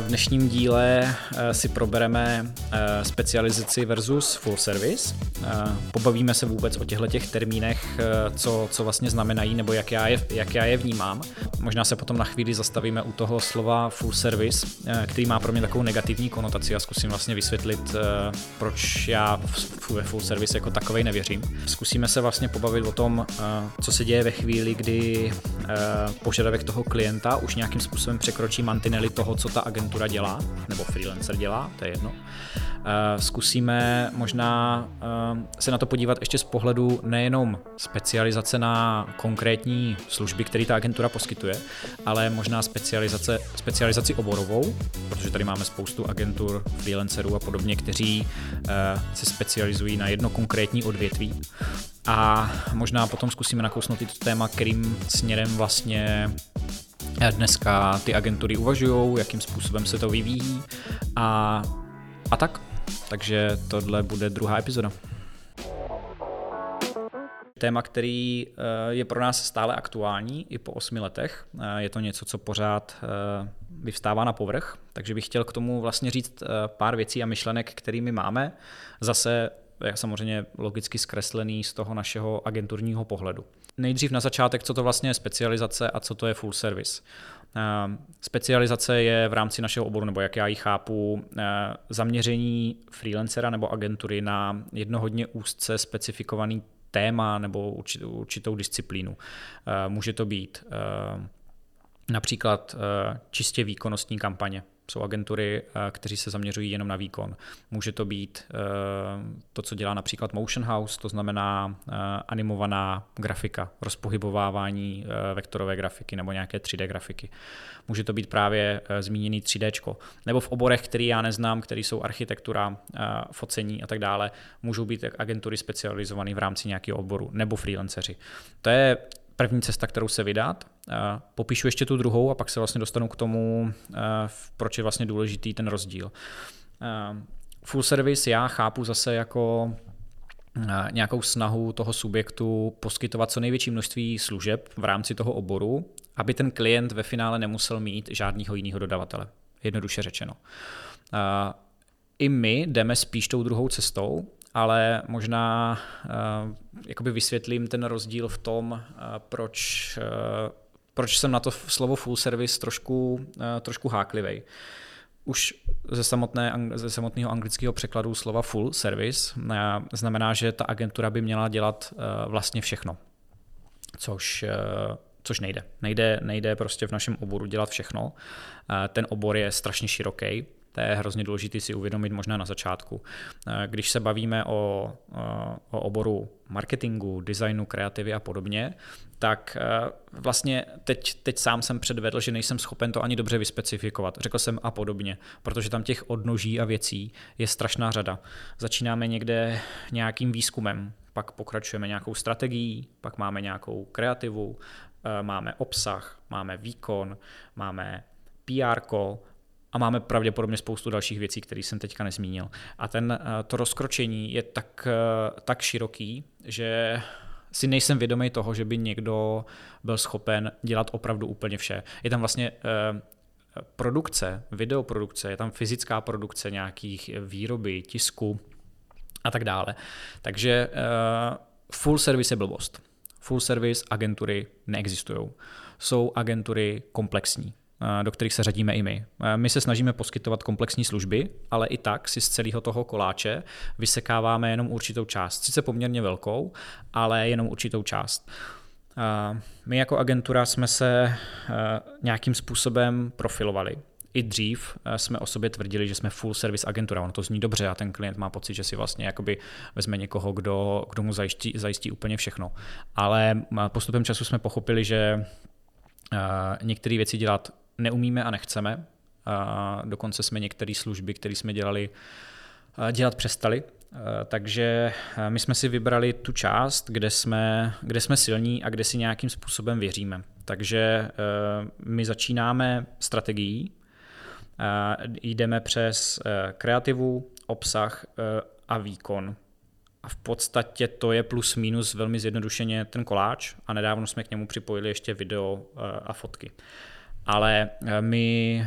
v dnešním díle si probereme specializaci versus full service. Pobavíme se vůbec o těchto těch termínech, co, co vlastně znamenají, nebo jak já, je, jak já je vnímám. Možná se potom na chvíli zastavíme u toho slova full service, který má pro mě takovou negativní konotaci a zkusím vlastně vysvětlit, proč já ve full service jako takovej nevěřím. Zkusíme se vlastně pobavit o tom, co se děje ve chvíli, kdy požadavek toho klienta už nějakým způsobem překročí mantinely toho, co ta agentura dělá, nebo freelancer dělá, to je jedno. Eh, zkusíme možná eh, se na to podívat ještě z pohledu nejenom specializace na konkrétní služby, které ta agentura poskytuje, ale možná specializace, specializaci oborovou, protože tady máme spoustu agentur, freelancerů a podobně, kteří eh, se specializují na jedno konkrétní odvětví. A možná potom zkusíme nakousnout i to téma, kterým směrem vlastně dneska ty agentury uvažují, jakým způsobem se to vyvíjí a, a tak. Takže tohle bude druhá epizoda. Téma, který eh, je pro nás stále aktuální i po osmi letech. Eh, je to něco, co pořád eh, vyvstává na povrch, takže bych chtěl k tomu vlastně říct pár věcí a myšlenek, kterými máme. Zase samozřejmě logicky zkreslený z toho našeho agenturního pohledu. Nejdřív na začátek, co to vlastně je specializace a co to je full service. Ehm, specializace je v rámci našeho oboru, nebo jak já ji chápu, eh, zaměření freelancera nebo agentury na jedno hodně úzce specifikovaný téma nebo určitou disciplínu. Eh, může to být eh, například čistě výkonnostní kampaně, jsou agentury, eh, kteří se zaměřují jenom na výkon. Může to být eh, to, co dělá například Motion House, to znamená eh, animovaná grafika, rozpohybovávání vektorové grafiky nebo nějaké 3D grafiky. Může to být právě zmíněný 3D. Nebo v oborech, který já neznám, který jsou architektura, focení a tak dále, můžou být agentury specializované v rámci nějakého oboru nebo freelanceři. To je první cesta, kterou se vydat. Popíšu ještě tu druhou a pak se vlastně dostanu k tomu, proč je vlastně důležitý ten rozdíl. Full service já chápu zase jako nějakou snahu toho subjektu poskytovat co největší množství služeb v rámci toho oboru, aby ten klient ve finále nemusel mít žádného jiného dodavatele. Jednoduše řečeno. I my jdeme spíš tou druhou cestou, ale možná jakoby vysvětlím ten rozdíl v tom, proč, proč jsem na to slovo full service trošku, uh, trošku háklivý. Už ze, samotné, ze samotného anglického překladu slova full service uh, znamená, že ta agentura by měla dělat uh, vlastně všechno, což což nejde. nejde. Nejde prostě v našem oboru dělat všechno. Ten obor je strašně široký, to je hrozně důležité si uvědomit možná na začátku. Eh, když se bavíme o, eh, o oboru marketingu, designu, kreativy a podobně, tak eh, vlastně teď, teď sám jsem předvedl, že nejsem schopen to ani dobře vyspecifikovat. Řekl jsem a podobně, protože tam těch odnoží a věcí je strašná řada. Začínáme někde nějakým výzkumem, pak pokračujeme nějakou strategií, pak máme nějakou kreativu, máme obsah, máme výkon, máme PR, a máme pravděpodobně spoustu dalších věcí, které jsem teďka nezmínil. A ten, eh, to rozkročení je tak, eh, tak široký, že si nejsem vědomý toho, že by někdo byl schopen dělat opravdu úplně vše. Je tam vlastně eh, produkce, videoprodukce, je tam fyzická produkce nějakých výroby, tisku a tak dále. Takže full service je blbost. Full service agentury neexistují. Jsou agentury komplexní do kterých se řadíme i my. My se snažíme poskytovat komplexní služby, ale i tak si z celého toho koláče vysekáváme jenom určitou část. Sice poměrně velkou, ale jenom určitou část. My jako agentura jsme se nějakým způsobem profilovali. I dřív jsme o sobě tvrdili, že jsme full service agentura. Ono to zní dobře a ten klient má pocit, že si vlastně jakoby vezme někoho, kdo, kdo mu zajistí, zajistí úplně všechno. Ale postupem času jsme pochopili, že některé věci dělat neumíme a nechceme. A dokonce jsme některé služby, které jsme dělali, dělat přestali. Takže my jsme si vybrali tu část, kde jsme, kde jsme silní a kde si nějakým způsobem věříme. Takže my začínáme strategií, jdeme přes kreativu, obsah a výkon. A v podstatě to je plus minus velmi zjednodušeně ten koláč a nedávno jsme k němu připojili ještě video a fotky. Ale my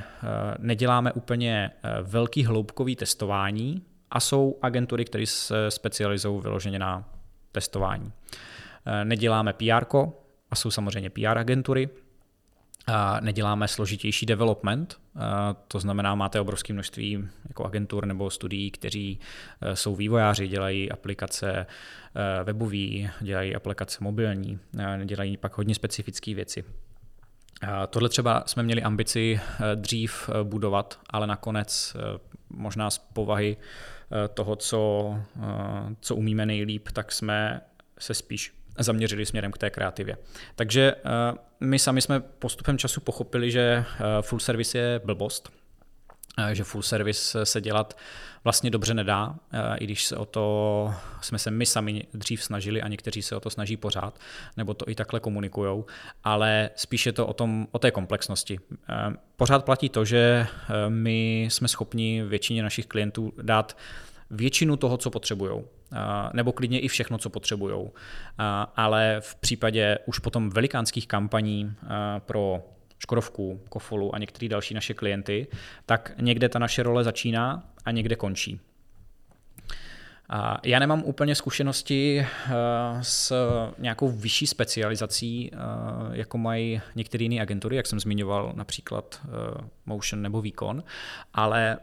neděláme úplně velký hloubkový testování a jsou agentury, které se specializují vyloženě na testování. Neděláme PR, a jsou samozřejmě PR agentury, neděláme složitější development, to znamená, máte obrovské množství jako agentur nebo studií, kteří jsou vývojáři, dělají aplikace webové, dělají aplikace mobilní, dělají pak hodně specifické věci. Tohle třeba jsme měli ambici dřív budovat, ale nakonec možná z povahy toho, co, co umíme nejlíp, tak jsme se spíš zaměřili směrem k té kreativě. Takže eh, my sami jsme postupem času pochopili, že eh, full service je blbost, eh, že full service se dělat vlastně dobře nedá, i když se o to jsme se my sami dřív snažili a někteří se o to snaží pořád, nebo to i takhle komunikují, ale spíše to o, tom, o té komplexnosti. Pořád platí to, že my jsme schopni většině našich klientů dát většinu toho, co potřebují nebo klidně i všechno, co potřebují. Ale v případě už potom velikánských kampaní pro Škodovku, Kofolu a některé další naše klienty, tak někde ta naše role začíná a někde končí. Já nemám úplně zkušenosti s nějakou vyšší specializací, jako mají některé jiné agentury, jak jsem zmiňoval, například Motion nebo Výkon, ale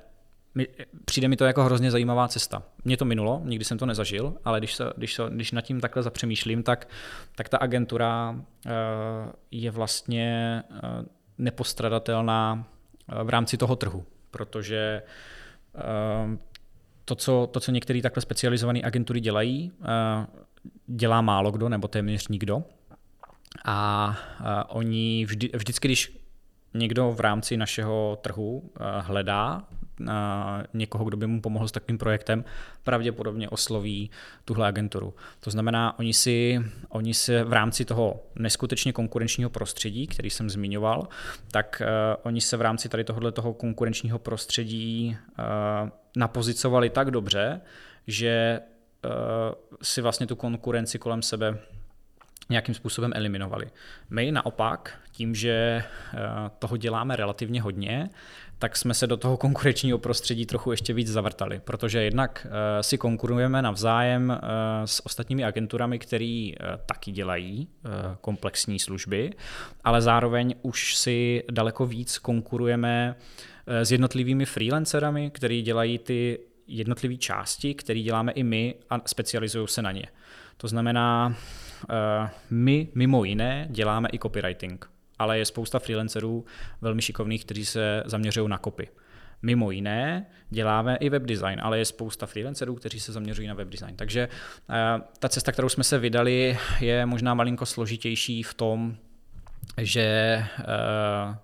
přijde mi to jako hrozně zajímavá cesta. Mě to minulo, nikdy jsem to nezažil, ale když, se, když, se, když nad tím takhle zapřemýšlím, tak, tak ta agentura uh, je vlastně uh, nepostradatelná uh, v rámci toho trhu, protože uh, to, co, to, co některé takhle specializované agentury dělají, dělá málo kdo nebo téměř nikdo. A oni vždy, vždycky, když někdo v rámci našeho trhu hledá někoho, kdo by mu pomohl s takovým projektem, pravděpodobně osloví tuhle agenturu. To znamená, oni si, oni se v rámci toho neskutečně konkurenčního prostředí, který jsem zmiňoval, tak uh, oni se v rámci tady tohohle toho konkurenčního prostředí uh, napozicovali tak dobře, že uh, si vlastně tu konkurenci kolem sebe nějakým způsobem eliminovali. My naopak, tím, že toho děláme relativně hodně, tak jsme se do toho konkurenčního prostředí trochu ještě víc zavrtali, protože jednak eh, si konkurujeme navzájem eh, s ostatními agenturami, které eh, taky dělají komplexní služby, ale zároveň už si daleko víc konkurujeme s jednotlivými freelancerami, který dělají ty jednotlivé části, které děláme i my a specializují se na ně. To znamená, my mimo jiné děláme i copywriting ale je spousta freelancerů velmi šikovných, kteří se zaměřují na kopy. Mimo jiné děláme i web design, ale je spousta freelancerů, kteří se zaměřují na web design. Takže uh, ta cesta, kterou jsme se vydali, je možná malinko složitější v tom, že uh,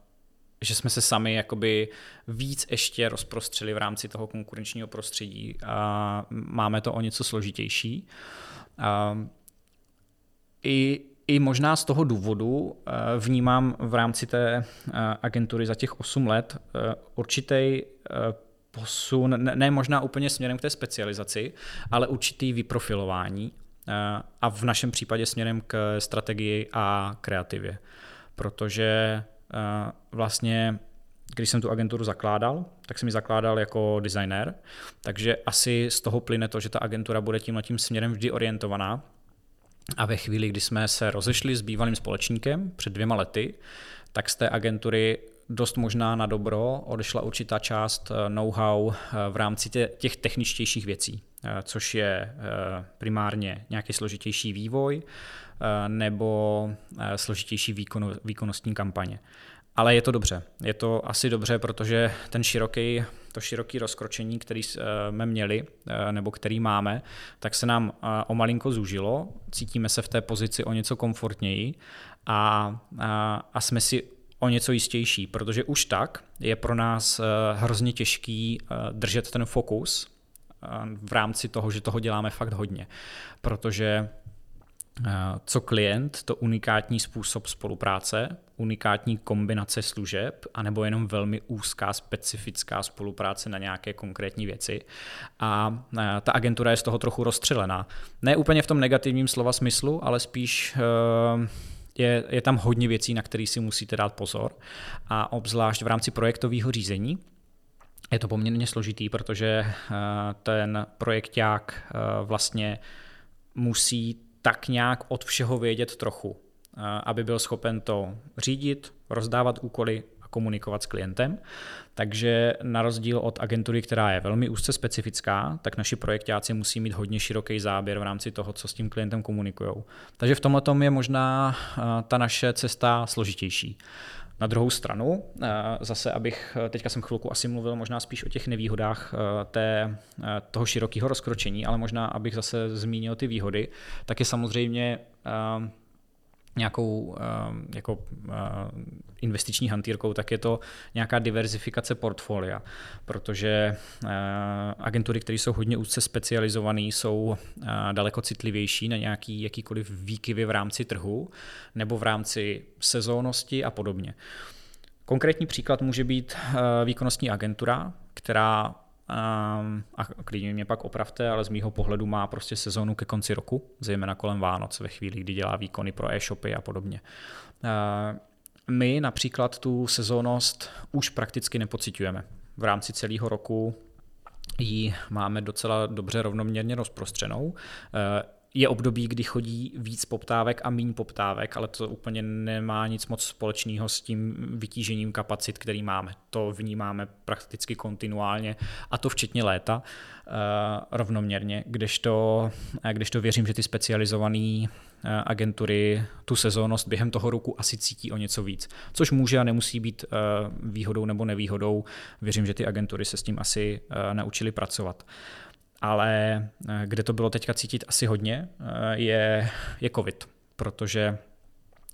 že jsme se sami jakoby víc ještě rozprostřeli v rámci toho konkurenčního prostředí a máme to o něco složitější. I i možná z toho důvodu eh, vnímám v rámci té eh, agentury za těch 8 let eh, určitý posun, ne možná úplně směrem k té specializaci, ale určitý vyprofilování a v našem případě směrem k strategii a kreativě. Protože vlastně když jsem tu agenturu zakládal, tak jsem ji zakládal jako designer, takže asi z toho plyne to, že ta agentura bude tímhle tím směrem vždy orientovaná, a ve chvíli, kdy jsme se rozešli s bývalým společníkem před dvěma lety, tak z té agentury dost možná na dobro odešla určitá část eh, know-how eh, v rámci těch techničtějších věcí, eh, což je primárně nějaký složitější vývoj nebo složitější výkonnostní kampaně. Ale je to dobře. Je to asi dobře, protože ten široký, to široké rozkročení, který jsme měli, nebo který máme, tak se nám o malinko zúžilo. Cítíme se v té pozici o něco komfortněji a, a, a jsme si o něco jistější, protože už tak je pro nás hrozně těžký držet ten fokus v rámci toho, že toho děláme fakt hodně. Protože co klient, to unikátní způsob spolupráce, unikátní kombinace služeb, anebo jenom velmi úzká, specifická spolupráce na nějaké konkrétní věci. A ta agentura je z toho trochu rozstřelená. Ne úplně v tom negativním slova smyslu, ale spíš je, je tam hodně věcí, na které si musíte dát pozor a obzvlášť v rámci projektového řízení, je to poměrně složitý, protože ten projekták vlastně musí tak nějak od všeho vědět trochu, aby byl schopen to řídit, rozdávat úkoly a komunikovat s klientem. Takže na rozdíl od agentury, která je velmi úzce specifická, tak naši projektáci musí mít hodně široký záběr v rámci toho, co s tím klientem komunikují. Takže v tomhle je možná ta naše cesta složitější. Na druhou stranu, zase abych, teďka jsem chvilku asi mluvil možná spíš o těch nevýhodách té, toho širokého rozkročení, ale možná abych zase zmínil ty výhody, tak je samozřejmě nějakou ehm, jako eh, investiční hantýrkou, tak je to nějaká diverzifikace portfolia, protože eh, agentury, které jsou hodně úzce specializované, jsou eh, daleko citlivější na nějaký jakýkoliv výkyvy v rámci trhu nebo v rámci sezónnosti a podobně. Konkrétní příklad může být výkonnostní agentura, která a klidně mě pak opravte, ale z mýho pohledu má prostě sezónu ke konci roku, zejména kolem Vánoc, ve chvíli, kdy dělá výkony pro e-shopy a podobně. Uh, my například tu sezónnost už prakticky nepocitujeme. V rámci celého roku ji máme docela dobře rovnoměrně rozprostřenou. Je období, kdy chodí víc poptávek a méně poptávek, ale to úplně nemá nic moc společného s tím vytížením kapacit, který máme. To vnímáme prakticky kontinuálně a to včetně léta uh, rovnoměrně, kdežto, eh, kdežto věřím, že ty specializované uh, agentury tu sezónnost během toho roku asi cítí o něco víc, což může a nemusí být výhodou nebo nevýhodou. Věřím, že ty agentury se s tím asi naučili pracovat ale eh, kde to bylo teďka cítit asi hodně, eh, je, je COVID, protože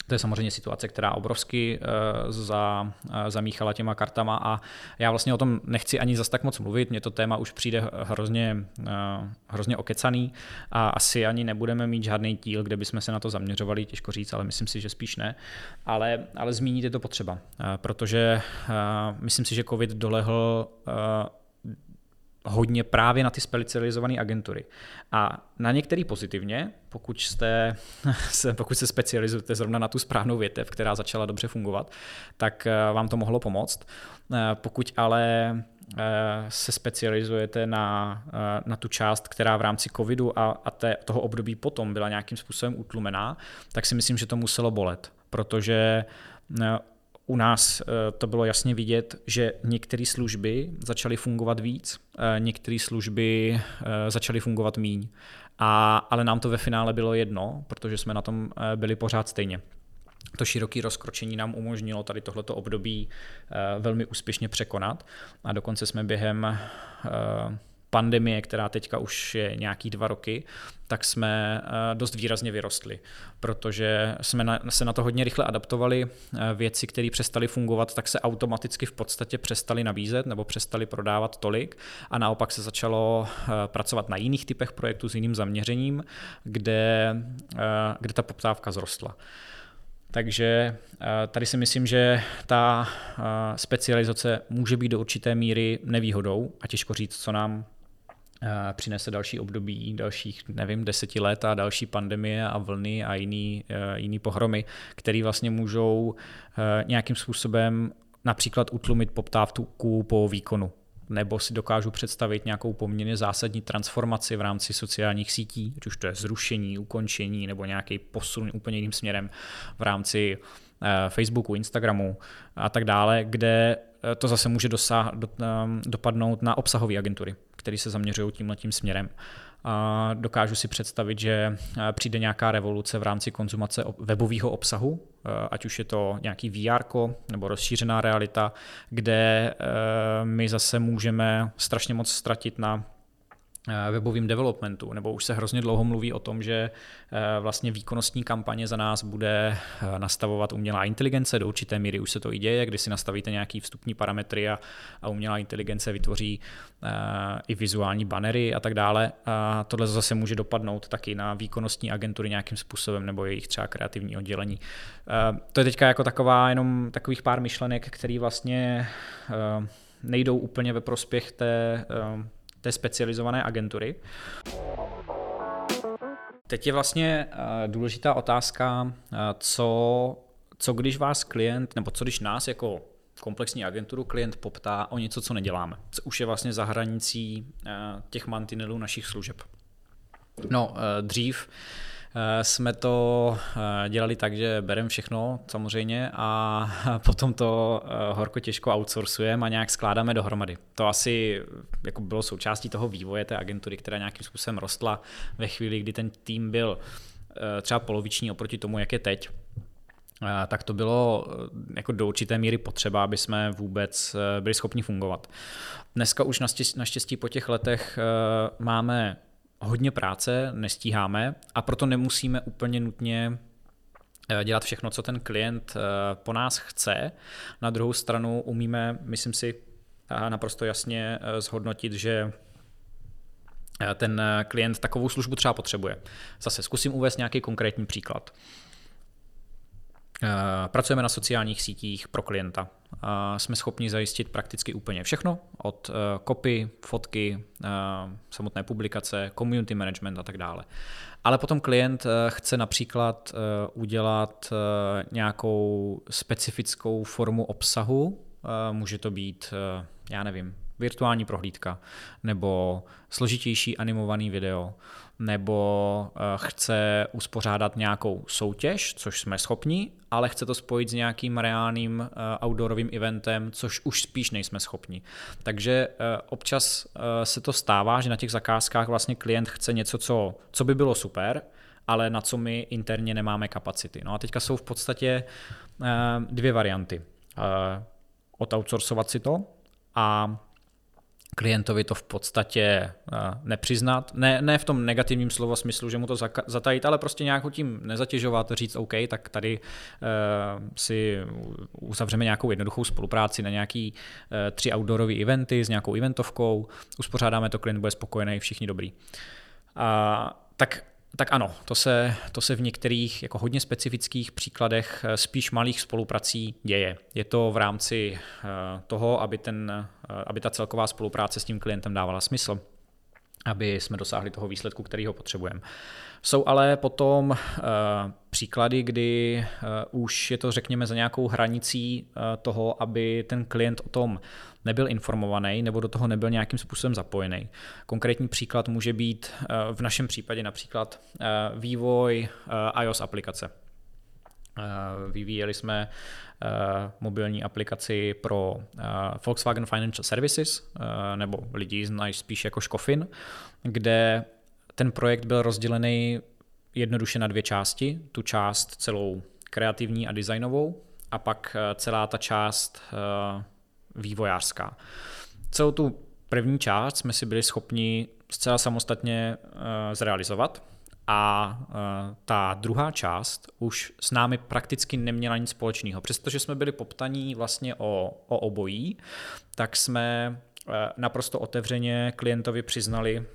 to je samozřejmě situace, která obrovsky uh, za, zamíchala těma kartama a já vlastně o tom nechci ani zas tak moc mluvit, mně to téma už přijde hrozně, hrozně okecaný a asi ani nebudeme mít žádný díl, kde bychom se na to zaměřovali, těžko říct, ale myslím si, že spíš ne. Ale, ale zmínit je to potřeba, protože myslím si, že COVID dolehl hodně právě na ty specializované agentury. A na některý pozitivně, pokud, jste, pokud se specializujete zrovna na tu správnou větev, která začala dobře fungovat, tak eh, vám to mohlo pomoct. Eh, pokud ale eh, se specializujete na, na tu část, která v rámci covidu a, a té, toho období potom byla nějakým způsobem utlumená, tak si myslím, že to muselo bolet, protože u nás eh, to bylo jasně vidět, že některé služby začaly fungovat víc, eh, některé služby eh, začaly fungovat míň. A, ale nám to ve finále bylo jedno, protože jsme na tom byli pořád stejně. To široké rozkročení nám umožnilo tady tohleto období velmi úspěšně překonat a dokonce jsme během pandemie, která teďka už je nějaký dva roky, tak jsme eh, dost výrazně vyrostli, protože jsme se na to hodně rychle adaptovali. Eh, věci, které přestaly fungovat, tak se automaticky v podstatě přestaly nabízet nebo přestaly prodávat tolik a naopak se začalo eh, pracovat na jiných typech projektů s jiným zaměřením, kde, kde ta poptávka zrostla. Takže tady si myslím, že ta specializace může být do určité míry nevýhodou a těžko říct, co nám přinese další období, dalších, nevím, deseti let a další pandemie a vlny a jiný, e, jiný pohromy, které vlastně můžou e, nějakým způsobem například utlumit poptávku po výkonu. Nebo si dokážu představit nějakou poměrně zásadní transformaci v rámci sociálních sítí, ať už to je zrušení, ukončení nebo nějaký posun úplně jiným směrem v rámci Facebooku, Instagramu a tak dále, kde to zase může dosáh, do, dopadnout na obsahové agentury které se zaměřují tímhle tím směrem. A dokážu si představit, že eh, přijde nějaká revoluce v rámci konzumace webového obsahu, eh, ať už je to nějaký VR nebo rozšířená realita, kde eh, my zase můžeme strašně moc ztratit na webovým developmentu, nebo už se hrozně dlouho mluví o tom, že eh, vlastně výkonnostní kampaně za nás bude eh, nastavovat umělá inteligence, do určité míry už se to i děje, kdy si nastavíte nějaký vstupní parametry a, a umělá inteligence vytvoří i vizuální banery a tak dále. A tohle zase může dopadnout taky na výkonnostní agentury nějakým způsobem nebo jejich třeba kreativní oddělení. To je teďka jako taková jenom takových pár myšlenek, které vlastně nejdou úplně ve prospěch té té specializované agentury. Teď je vlastně důležitá otázka, co, co když vás klient, nebo co když nás jako komplexní agenturu klient poptá o něco, co neděláme, co už je vlastně za hranicí těch mantinelů našich služeb. No, dřív Eh, jsme to eh, dělali tak, že bereme všechno samozřejmě a potom to eh, horko těžko outsourcujeme a nějak skládáme dohromady. To asi jako bylo součástí toho vývoje té agentury, která nějakým způsobem rostla ve chvíli, kdy ten tým byl třeba poloviční oproti tomu, jak je teď tak to bylo jako do určité míry potřeba, aby jsme vůbec byli schopni fungovat. Dneska už naštěstí po těch letech máme hodně práce, nestíháme a proto nemusíme úplně nutně eh, dělat všechno, co ten klient eh, po nás chce. Na druhou stranu umíme, myslím si, eh, naprosto jasně zhodnotit, že ten klient takovou službu třeba potřebuje. Zase zkusím uvést nějaký konkrétní příklad. Eh, pracujeme na sociálních sítích pro klienta. Jsme schopni zajistit prakticky úplně všechno, od kopy, eh, fotky, eh, samotné publikace, community management a tak dále. Ale potom klient chce například udělat nějakou specifickou formu obsahu, může to být, já nevím, virtuální prohlídka, nebo složitější animovaný video, nebo eh, chce uspořádat nějakou soutěž, což jsme schopni, ale chce to spojit s nějakým reálným eh, outdoorovým eventem, což už spíš nejsme schopni. Takže eh, občas se to stává, že na těch zakázkách vlastně klient chce něco, co, co by bylo super, ale na co my interně nemáme kapacity. No a teďka jsou v podstatě dvě varianty. Odoutsourcovat si to a klientovi to v podstatě eh, nepřiznat. Ne, ne v tom negativním slova smyslu, že mu to zatajit, ale prostě nějak tím nezatěžovat, říct OK, tak tady uh, si uzavřeme nějakou jednoduchou spolupráci na nějaký uh, tři outdoorové eventy s nějakou eventovkou, uspořádáme to, klient bude spokojený, všichni dobrý. Uh, tak tak ano, to se, to se v některých jako hodně specifických příkladech eh, spíš malých spoluprací děje. Je to v rámci eh, toho, aby, ten, eh, aby ta celková spolupráce s tím klientem dávala smysl, aby jsme dosáhli toho výsledku, který ho potřebujeme. Jsou ale potom uh, příklady, kdy uh, už je to, řekněme, za nějakou hranicí uh, toho, aby ten klient o tom nebyl informovaný nebo do toho nebyl nějakým způsobem zapojený. Konkrétní příklad může být v našem případě například vývoj iOS aplikace. Vyvíjeli jsme mobilní aplikaci pro Volkswagen Financial Services, nebo lidi znají spíš jako Škofin, kde ten projekt byl rozdělený jednoduše na dvě části. Tu část celou kreativní a designovou a pak eh, celá ta část eh, vývojářská. Celou tu první část jsme si byli schopni zcela samostatně eh, zrealizovat a ta druhá část už s námi prakticky neměla nic společného. Přestože jsme byli poptaní vlastně o, o obojí, tak jsme naprosto otevřeně klientovi přiznali,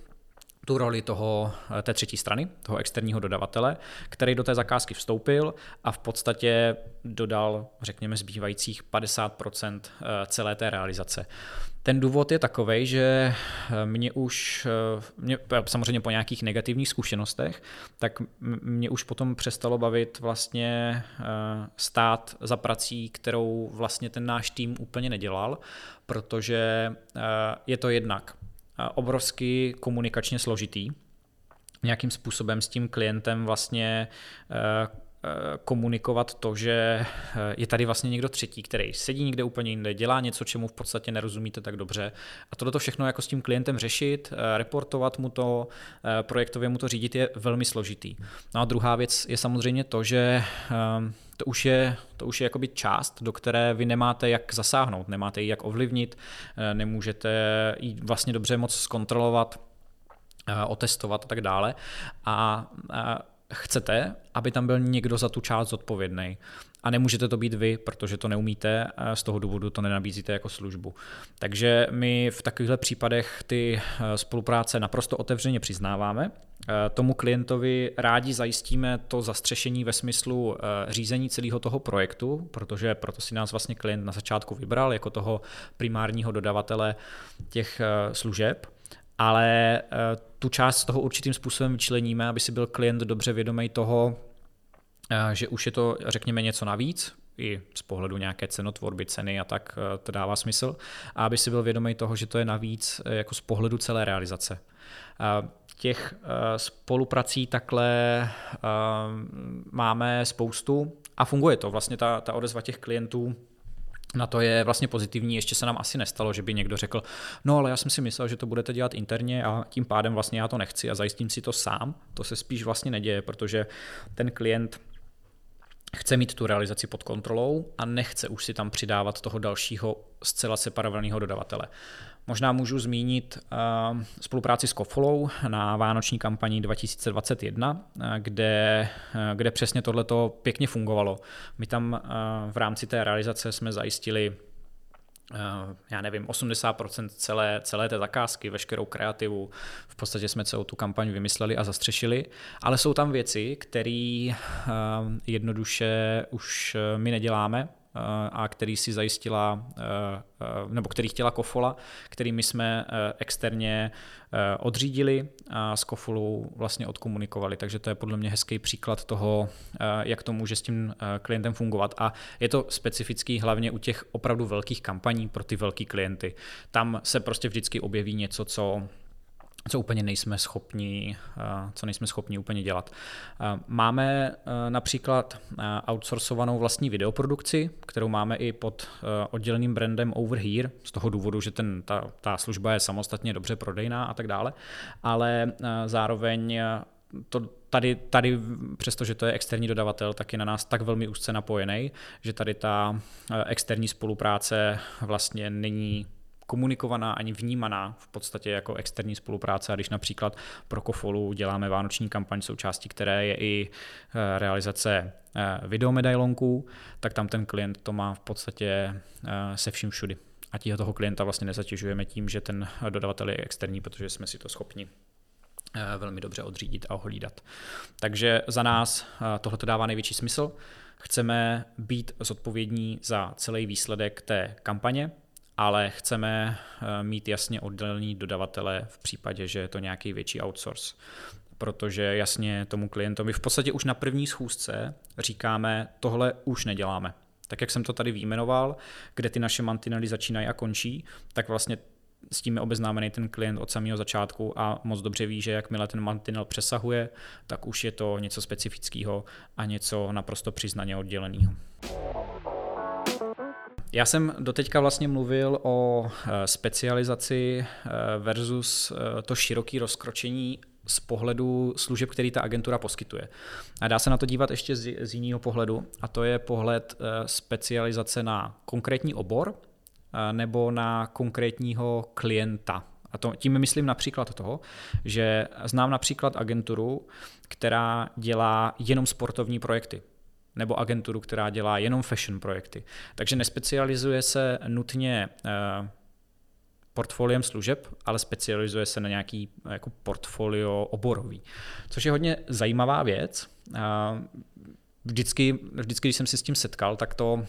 tu roli toho, eh, té třetí strany, toho externího dodavatele, který do té zakázky vstoupil a v podstatě dodal, řekněme, zbývajících 50% eh, celé té realizace. Ten důvod je takový, že eh, mě už, mě, samozřejmě po nějakých negativních zkušenostech, tak mě už potom přestalo bavit vlastně stát za prací, kterou vlastně ten náš tým úplně nedělal, protože je to jednak obrovsky komunikačně složitý. Nějakým způsobem s tím klientem vlastně eh, eh, komunikovat to, že eh, je tady vlastně někdo třetí, který sedí někde úplně jinde, dělá něco, čemu v podstatě nerozumíte tak dobře. A tohle všechno jako s tím klientem řešit, reportovat mu to, projektově mu to řídit je velmi složitý. No a druhá věc je samozřejmě to, že to už je, to už je jakoby část, do které vy nemáte jak zasáhnout, nemáte ji jak ovlivnit, eh, nemůžete ji vlastně dobře moc zkontrolovat, eh, otestovat a tak dále. A chcete, aby tam byl někdo za tu část zodpovědný. A nemůžete to být vy, protože to neumíte, z toho důvodu to nenabízíte jako službu. Takže my v takovýchhle případech ty eh, spolupráce naprosto otevřeně přiznáváme. Eh, tomu klientovi rádi zajistíme to zastřešení ve smyslu eh, řízení celého toho projektu, protože proto si nás vlastně klient na začátku vybral jako toho primárního dodavatele těch služeb ale tu část toho určitým způsobem vyčleníme, aby si byl klient dobře vědomý toho, že už je to, řekněme, něco navíc, i z pohledu nějaké cenotvorby, ceny a tak to dává smysl. A aby si byl vědomý toho, že to je navíc jako z pohledu celé realizace. Těch spoluprací takhle máme spoustu a funguje to. Vlastně ta, ta odezva těch klientů na to je vlastně pozitivní. Ještě se nám asi nestalo, že by někdo řekl, no ale já jsem si myslel, že to budete dělat interně a tím pádem vlastně já to nechci a zajistím si to sám. To se spíš vlastně neděje, protože ten klient chce mít tu realizaci pod kontrolou a nechce už si tam přidávat toho dalšího zcela separovaného dodavatele. Možná můžu zmínit uh, spolupráci s Kofolou na vánoční kampani 2021, uh, kde, uh, kde přesně tohleto pěkně fungovalo. My tam v rámci té realizace jsme zajistili já nevím, 80% celé, celé té zakázky, veškerou kreativu. V podstatě jsme celou tu kampaň vymysleli a zastřešili, ale jsou tam věci, které jednoduše už my neděláme, a který si zajistila, eh, eh, nebo který chtěla Kofola, který my jsme eh, externě odřídili a s Kofolou vlastně odkomunikovali. Takže to je podle mě hezký příklad toho, jak to může s tím klientem fungovat. A je to specifický hlavně u těch opravdu velkých kampaní pro ty velký klienty. Tam se prostě vždycky objeví něco, co co úplně nejsme schopni, eh, co nejsme schopni úplně dělat. Eh, máme eh, například outsourcovanou vlastní videoprodukci, kterou máme i pod odděleným brandem Over Here, z toho důvodu, že ten, ta, ta služba je samostatně dobře prodejná a tak dále, ale zároveň to tady, tady, přestože to je externí dodavatel, tak je na nás tak velmi úzce napojený, že tady ta externí spolupráce vlastně není komunikovaná ani vnímaná v podstatě jako externí spolupráce. A když například pro Kofolu děláme vánoční kampaň součástí, které je i eh, realizace eh, videomedailonků, tak tam ten klient to má v podstatě eh, se vším všudy. A tího toho klienta vlastně nezatěžujeme tím, že ten dodavatel je externí, protože jsme si to schopni velmi dobře odřídit a ohlídat. Takže za nás tohle dává největší smysl. Chceme být zodpovědní za celý výsledek té kampaně, ale chceme eh, mít jasně oddělený dodavatele v případě, že je to nějaký větší outsource. Protože jasně tomu klientovi v podstatě už na první schůzce říkáme, tohle už neděláme. Tak jak jsem to tady výjmenoval, kde ty naše mantinely začínají a končí, tak vlastně s tím je obeznámený ten klient od samého začátku a moc dobře ví, že jakmile ten mantinel přesahuje, tak už je to něco specifického a něco naprosto přiznaně odděleného. Já jsem doteďka vlastně mluvil o eh, specializaci eh, versus eh, to široké rozkročení z pohledu služeb, který ta agentura poskytuje. A dá se na to dívat ještě z, z jiného pohledu, a to je pohled specializace na konkrétní obor nebo na konkrétního klienta. A to, tím myslím například toho, že znám například agenturu, která dělá jenom sportovní projekty nebo agenturu, která dělá jenom fashion projekty. Takže nespecializuje se nutně uh, portfoliem služeb, ale specializuje se na nějaký jako portfolio oborový. Což je hodně zajímavá věc. Uh, vždycky, vždycky, když jsem se s tím setkal, tak to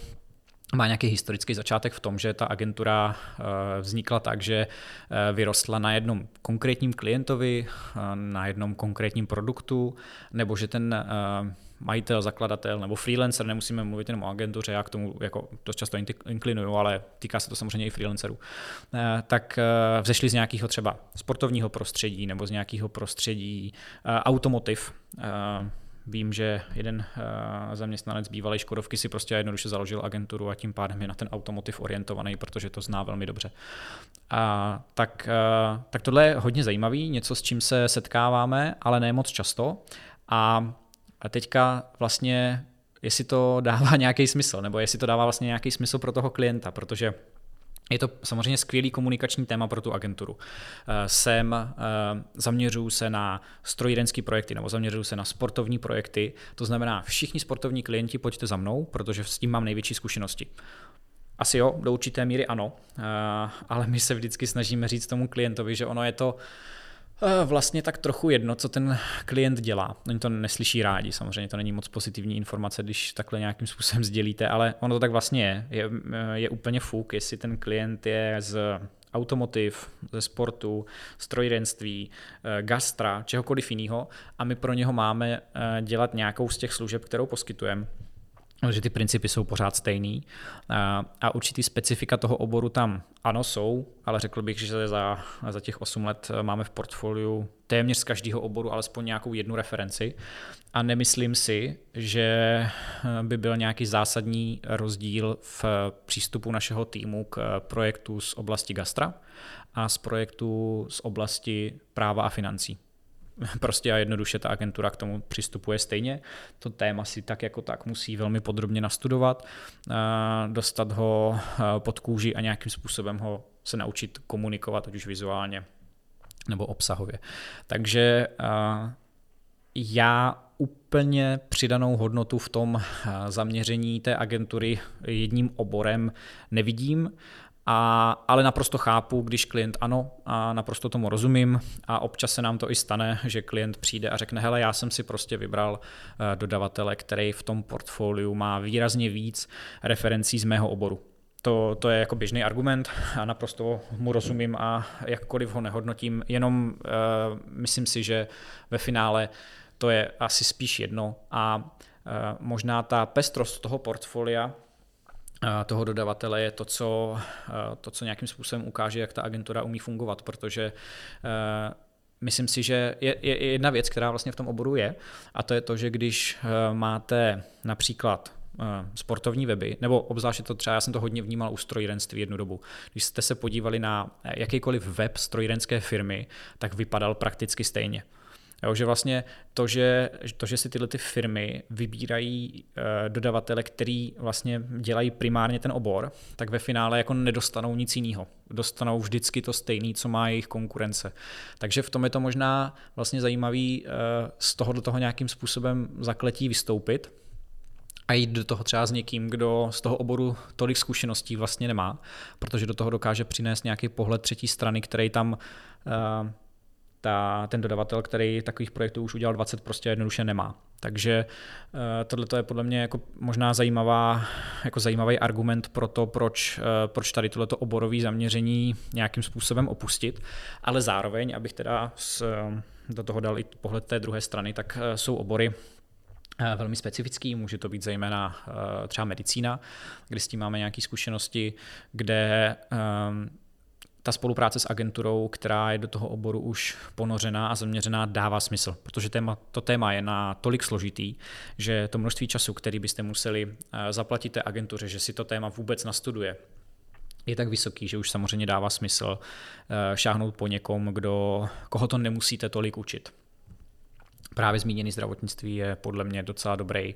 má nějaký historický začátek v tom, že ta agentura eh, vznikla tak, že vyrostla na jednom konkrétním klientovi, na jednom konkrétním produktu, nebo že ten majitel, zakladatel nebo freelancer, nemusíme mluvit jenom o agentuře, já k tomu jako dost často inklinuju, ale týká se to samozřejmě i freelancerů, eh, tak eh, vzešli z nějakého třeba sportovního prostředí nebo z nějakého prostředí eh, automotiv. Vím, že jeden zaměstnanec bývalé Škodovky si prostě jednoduše založil agenturu a tím pádem je na ten automotiv orientovaný, protože to zná velmi dobře. A tak, tak tohle je hodně zajímavý, něco s čím se setkáváme, ale ne moc často. A a teďka vlastně, jestli to dává nějaký smysl, nebo jestli to dává vlastně nějaký smysl pro toho klienta, protože je to samozřejmě skvělý komunikační téma pro tu agenturu. Eh, sem eh, zaměřuju se na strojírenské projekty nebo zaměřuju se na sportovní projekty. To znamená, všichni sportovní klienti pojďte za mnou, protože s tím mám největší zkušenosti. Asi jo, do určité míry ano, eh, ale my se vždycky snažíme říct tomu klientovi, že ono je to vlastně tak trochu jedno, co ten klient dělá. Oni to neslyší rádi, samozřejmě to není moc pozitivní informace, když takhle nějakým způsobem sdělíte, ale ono to tak vlastně je. Je, je úplně fuk, jestli ten klient je z automotiv, ze sportu, strojírenství, eh, gastra, čehokoliv jiného a my pro něho máme eh, dělat nějakou z těch služeb, kterou poskytujeme že ty principy jsou pořád stejný a, a určitý specifika toho oboru tam ano jsou, ale řekl bych, že za, za těch 8 let máme v portfoliu téměř z každého oboru alespoň nějakou jednu referenci a nemyslím si, že by byl nějaký zásadní rozdíl v přístupu našeho týmu k projektu z oblasti gastra a z projektu z oblasti práva a financí. Prostě a jednoduše ta agentura k tomu přistupuje stejně. To téma si tak jako tak musí velmi podrobně nastudovat, dostat ho pod kůži a nějakým způsobem ho se naučit komunikovat, ať už vizuálně nebo obsahově. Takže já úplně přidanou hodnotu v tom zaměření té agentury jedním oborem nevidím a, ale naprosto chápu, když klient ano a naprosto tomu rozumím a občas se nám to i stane, že klient přijde a řekne, hele, já jsem si prostě vybral eh, dodavatele, který v tom portfoliu má výrazně víc referencí z mého oboru. To, to je jako běžný argument a naprosto mu rozumím a jakkoliv ho nehodnotím, jenom uh, myslím si, že ve finále to je asi spíš jedno a uh, možná ta pestrost toho portfolia toho dodavatele je to co, to, co nějakým způsobem ukáže, jak ta agentura umí fungovat, protože myslím si, že je, je jedna věc, která vlastně v tom oboru je, a to je to, že když máte například sportovní weby, nebo obzvláště to třeba, já jsem to hodně vnímal u strojírenství jednu dobu. Když jste se podívali na jakýkoliv web strojírenské firmy, tak vypadal prakticky stejně. Jo, že vlastně to že, to, že si tyhle ty firmy vybírají uh, dodavatele, který vlastně dělají primárně ten obor, tak ve finále jako nedostanou nic jiného. Dostanou vždycky to stejné, co má jejich konkurence. Takže v tom je to možná vlastně zajímavý uh, z toho do toho nějakým způsobem zakletí vystoupit, a jít do toho třeba s někým, kdo z toho oboru tolik zkušeností vlastně nemá, protože do toho dokáže přinést nějaký pohled třetí strany, který tam uh, ta, ten dodavatel, který takových projektů už udělal 20, prostě jednoduše nemá. Takže uh, tohle je podle mě jako možná zajímavá, jako zajímavý argument pro to, proč, uh, proč tady tohleto oborové zaměření nějakým způsobem opustit, ale zároveň, abych teda s, do toho dal i pohled té druhé strany, tak jsou obory, velmi specifický, může to být zejména třeba medicína, kde s tím máme nějaké zkušenosti, kde ta spolupráce s agenturou, která je do toho oboru už ponořená a zaměřená, dává smysl, protože téma, to téma je na tolik složitý, že to množství času, který byste museli eh, zaplatit té agentuře, že si to téma vůbec nastuduje, je tak vysoký, že už samozřejmě dává smysl eh, šáhnout po někom, kdo, koho to nemusíte tolik učit. Právě zmíněný zdravotnictví je podle mě docela dobrý,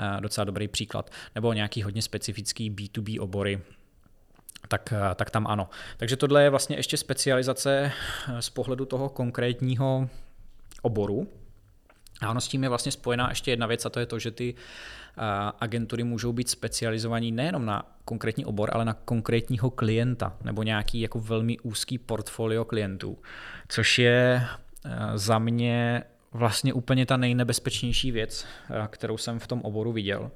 eh, docela dobrý příklad. Nebo nějaký hodně specifický B2B obory, tak, eh, tak tam ano. Takže tohle je vlastně ještě specializace eh, z pohledu toho konkrétního oboru. A ono s tím je vlastně spojená ještě jedna věc a to je to, že ty eh, agentury můžou být specializovaní nejenom na konkrétní obor, ale na konkrétního klienta nebo nějaký jako velmi úzký portfolio klientů, což je za mě vlastně úplně ta nejnebezpečnější věc, kterou jsem v tom oboru viděl,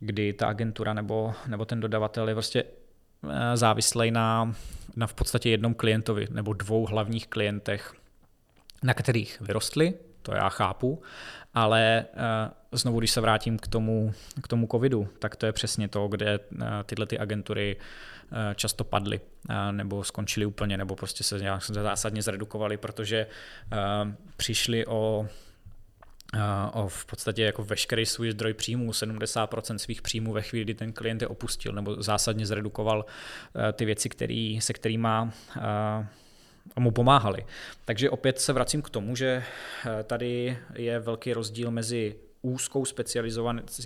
kdy ta agentura nebo, nebo ten dodavatel je prostě Eh, závislej na, na v podstatě jednom klientovi nebo dvou hlavních klientech, na kterých vyrostli, to já chápu, ale eh, znovu, když se vrátím k tomu, k tomu covidu, tak to je přesně to, kde eh, tyhle ty agentury často padly nebo skončily úplně, nebo prostě se nějak zásadně zredukovaly, protože přišli o o v podstatě jako veškerý svůj zdroj příjmů, 70% svých příjmů ve chvíli, kdy ten klient je opustil nebo zásadně zredukoval eh, ty věci, který, se kterými eh, mu pomáhali. Takže opět se vracím k tomu, že eh, tady je velký rozdíl mezi úzkou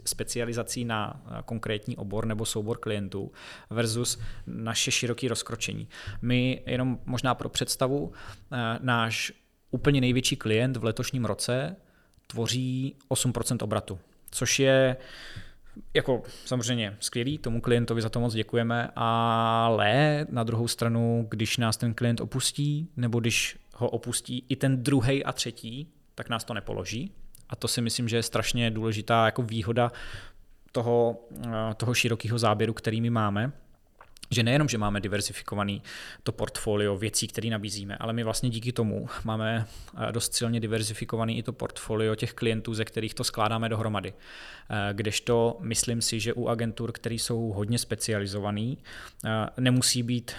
specializací na konkrétní obor nebo soubor klientů versus naše široké rozkročení. My jenom možná pro představu, náš úplně největší klient v letošním roce tvoří 8% obratu, což je jako samozřejmě skvělý, tomu klientovi za to moc děkujeme, ale na druhou stranu, když nás ten klient opustí, nebo když ho opustí i ten druhý a třetí, tak nás to nepoloží. A to si myslím, že je strašně důležitá jako výhoda toho, toho širokého záběru, který my máme, že nejenom, že máme diversifikovaný to portfolio věcí, které nabízíme, ale my vlastně díky tomu máme eh, dost silně diversifikovaný i to portfolio těch klientů, ze kterých to skládáme dohromady. Eh, kdežto myslím si, že u agentur, které jsou hodně specializovaný, eh, nemusí být,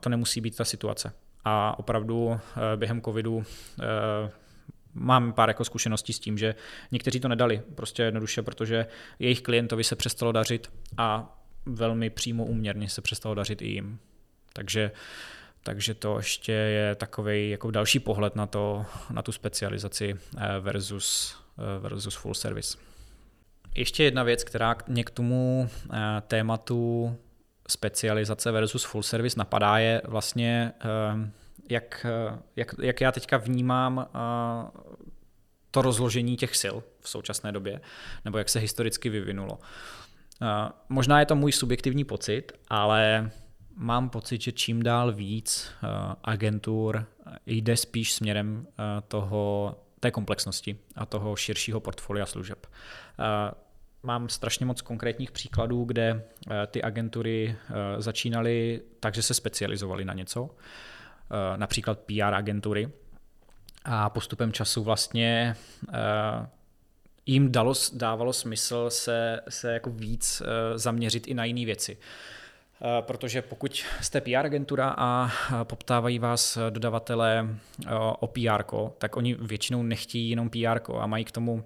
to nemusí být ta situace. A opravdu během covidu mám pár jako zkušeností s tím, že někteří to nedali, prostě jednoduše, protože jejich klientovi se přestalo dařit a velmi přímo úměrně se přestalo dařit i jim. Takže, takže to ještě je takový jako další pohled na, to, na tu specializaci eh, versus, eh, versus full service. Ještě jedna věc, která mě k tomu eh, tématu specializace versus full service napadá, je vlastně, jak, jak, jak já teďka vnímám to rozložení těch sil v současné době, nebo jak se historicky vyvinulo. Možná je to můj subjektivní pocit, ale mám pocit, že čím dál víc eh, agentur jde spíš směrem eh, toho, té komplexnosti a toho širšího portfolia služeb. Eh, mám strašně moc konkrétních příkladů, kde ty agentury začínaly tak, že se specializovaly na něco, například PR agentury, a postupem času vlastně jim dalo, dávalo smysl se, se jako víc eh, zaměřit i na jiné věci. Eh, protože pokud jste PR agentura a poptávají vás eh, o PR, tak oni většinou nechtějí jenom PR a mají k tomu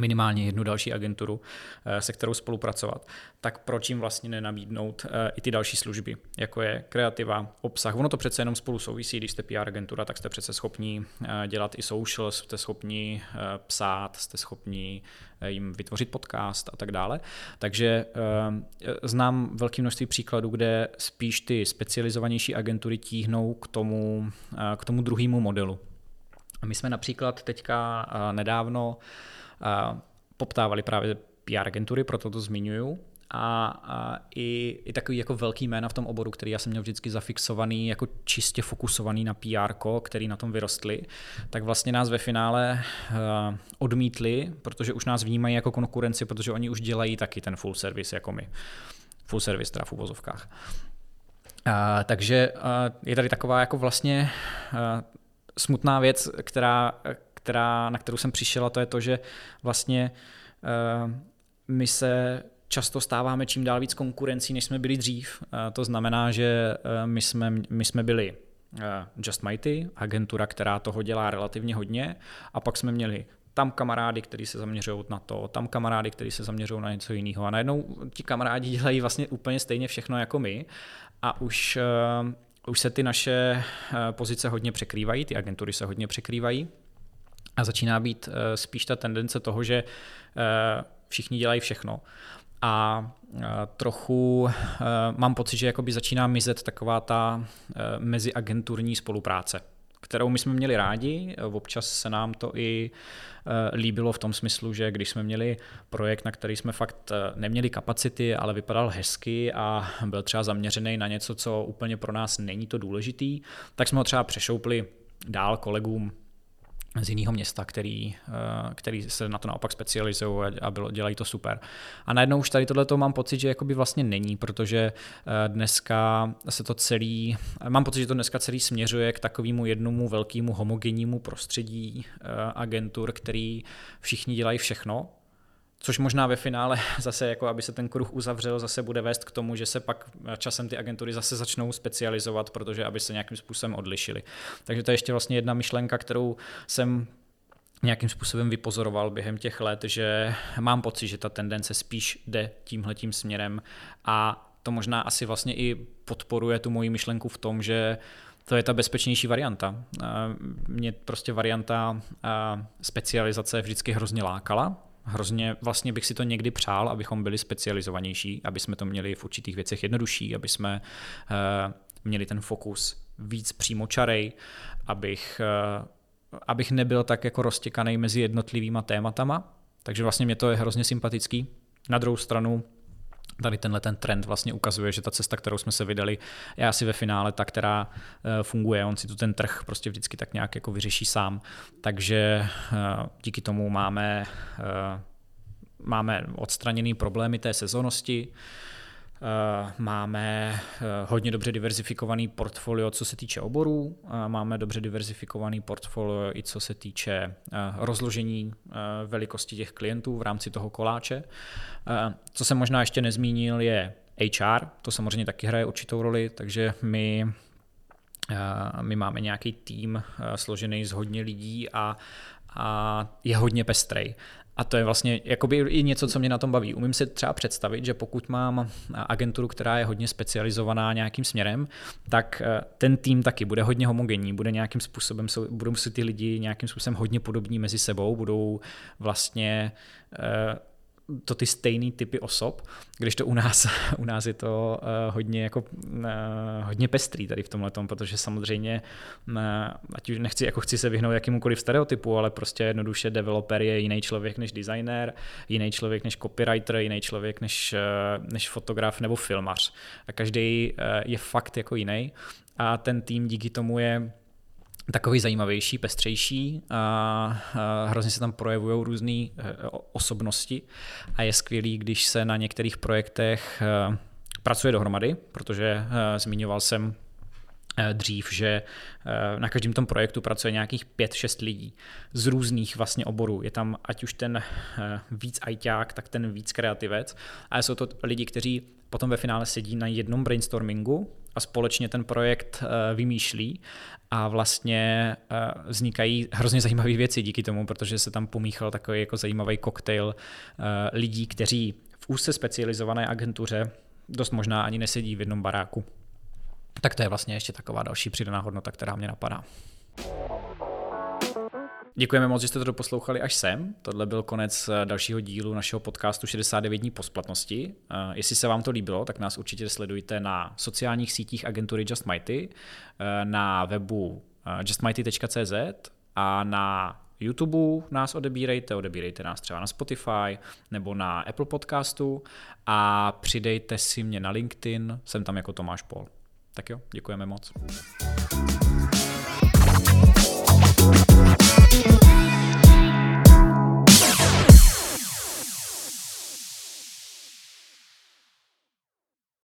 minimálně jednu další agenturu, eh, se kterou spolupracovat, tak proč jim vlastně nenabídnout eh, i ty další služby, jako je kreativa, obsah. Ono to přece jenom spolu souvisí, když jste PR agentura, tak jste přece schopni eh, dělat i social, jste schopni psát, jste schopni jim vytvořit podcast a tak dále. Takže znám velké množství příkladů, kde spíš ty specializovanější agentury tíhnou k tomu, k tomu druhému modelu. My jsme například teďka nedávno poptávali právě PR agentury, proto to zmiňuju. A, a i, i takový jako velký jména v tom oboru, který já jsem měl vždycky zafixovaný, jako čistě fokusovaný na PR, který na tom vyrostli, tak vlastně nás ve finále uh, odmítli, protože už nás vnímají jako konkurenci, protože oni už dělají taky ten full service jako my. Full service teda v uvozovkách. Uh, takže uh, je tady taková jako vlastně uh, smutná věc, která, která, na kterou jsem přišel, a to je to, že vlastně uh, my se často stáváme čím dál víc konkurencí, než jsme byli dřív. Uh, to znamená, že uh, my, jsme, my jsme byli Just Mighty, agentura, která toho dělá relativně hodně, a pak jsme měli tam kamarády, kteří se zaměřují na to, tam kamarády, kteří se zaměřují na něco jiného. A najednou ti kamarádi dělají vlastně úplně stejně všechno jako my a už, už se ty naše pozice hodně překrývají, ty agentury se hodně překrývají a začíná být eh, spíš ta tendence toho, že eh, všichni dělají všechno. A eh, trochu mám pocit, že jakoby začíná mizet taková ta meziagenturní spolupráce, kterou my jsme měli rádi. Občas se nám to i líbilo v tom smyslu, že když jsme měli projekt, na který jsme fakt neměli kapacity, ale vypadal hezky a byl třeba zaměřený na něco, co úplně pro nás není to důležitý, tak jsme ho třeba přešoupli dál kolegům z jiného města, který, eh, který se na to naopak specializují a bylo, dělají to super. A najednou už tady tohle mám pocit, že jakoby vlastně není, protože eh, dneska se to celý, mám pocit, že to dneska celý směřuje k takovému jednomu velkému homogennímu prostředí eh, agentur, který všichni dělají všechno Což možná ve finále zase, jako aby se ten kruh uzavřel, zase bude vést k tomu, že se pak časem ty agentury zase začnou specializovat, protože aby se nějakým způsobem odlišily. Takže to je ještě vlastně jedna myšlenka, kterou jsem nějakým způsobem vypozoroval během těch let, že mám pocit, že ta tendence spíš jde tímhletím směrem a to možná asi vlastně i podporuje tu moji myšlenku v tom, že to je ta bezpečnější varianta. Mě prostě varianta specializace vždycky hrozně lákala, hrozně, vlastně bych si to někdy přál, abychom byli specializovanější, aby jsme to měli v určitých věcech jednodušší, aby jsme uh, měli ten fokus víc přímočarej, abych, uh, abych nebyl tak jako roztěkaný mezi jednotlivýma tématama. Takže vlastně mě to je hrozně sympatický. Na druhou stranu tady tenhle ten trend vlastně ukazuje, že ta cesta, kterou jsme se vydali, je asi ve finále ta, která eh, funguje. On si tu ten trh prostě vždycky tak nějak jako vyřeší sám. Takže eh, díky tomu máme, eh, máme odstraněný problémy té sezónnosti, Máme hodně dobře diverzifikovaný portfolio, co se týče oborů, máme dobře diverzifikovaný portfolio i co se týče rozložení velikosti těch klientů v rámci toho koláče. Co jsem možná ještě nezmínil, je HR, to samozřejmě taky hraje určitou roli, takže my my máme nějaký tým složený z hodně lidí a, a je hodně pestrej. A to je vlastně jakoby i něco, co mě na tom baví. Umím si třeba představit, že pokud mám agenturu, která je hodně specializovaná nějakým směrem, tak ten tým taky bude hodně homogenní, bude nějakým způsobem, budou si ty lidi nějakým způsobem hodně podobní mezi sebou, budou vlastně to ty stejný typy osob, když to u nás, u nás je to uh, hodně, jako, uh, hodně pestrý tady v tomhle protože samozřejmě, uh, ať už nechci, jako chci se vyhnout jakýmukoliv stereotypu, ale prostě jednoduše developer je jiný člověk než designer, jiný člověk než copywriter, jiný člověk než, uh, než fotograf nebo filmař. A každý uh, je fakt jako jiný a ten tým díky tomu je takový zajímavější, pestřejší a, a hrozně se tam projevují různé e, osobnosti a je skvělý, když se na některých projektech e, pracuje dohromady, protože e, zmiňoval jsem dřív, že na každém tom projektu pracuje nějakých 5-6 lidí z různých vlastně oborů. Je tam ať už ten víc ajťák, tak ten víc kreativec, ale jsou to lidi, kteří potom ve finále sedí na jednom brainstormingu a společně ten projekt eh, vymýšlí a vlastně eh, vznikají hrozně zajímavé věci díky tomu, protože se tam pomíchal takový jako zajímavý koktejl eh, lidí, kteří v úzce specializované agentuře dost možná ani nesedí v jednom baráku. Tak to je vlastně ještě taková další přidaná hodnota, která mě napadá. Děkujeme moc, že jste to doposlouchali až sem. Tohle byl konec eh, dalšího dílu našeho podcastu 69 dní po splatnosti. Eh, jestli se vám to líbilo, tak nás určitě sledujte na sociálních sítích agentury Just Mighty, eh, na webu justmighty.cz a na YouTube nás odebírejte, odebírejte nás třeba na Spotify nebo na Apple podcastu a přidejte si mě na LinkedIn, jsem tam jako Tomáš Pol. Tak jo, děkujeme moc. Yeah.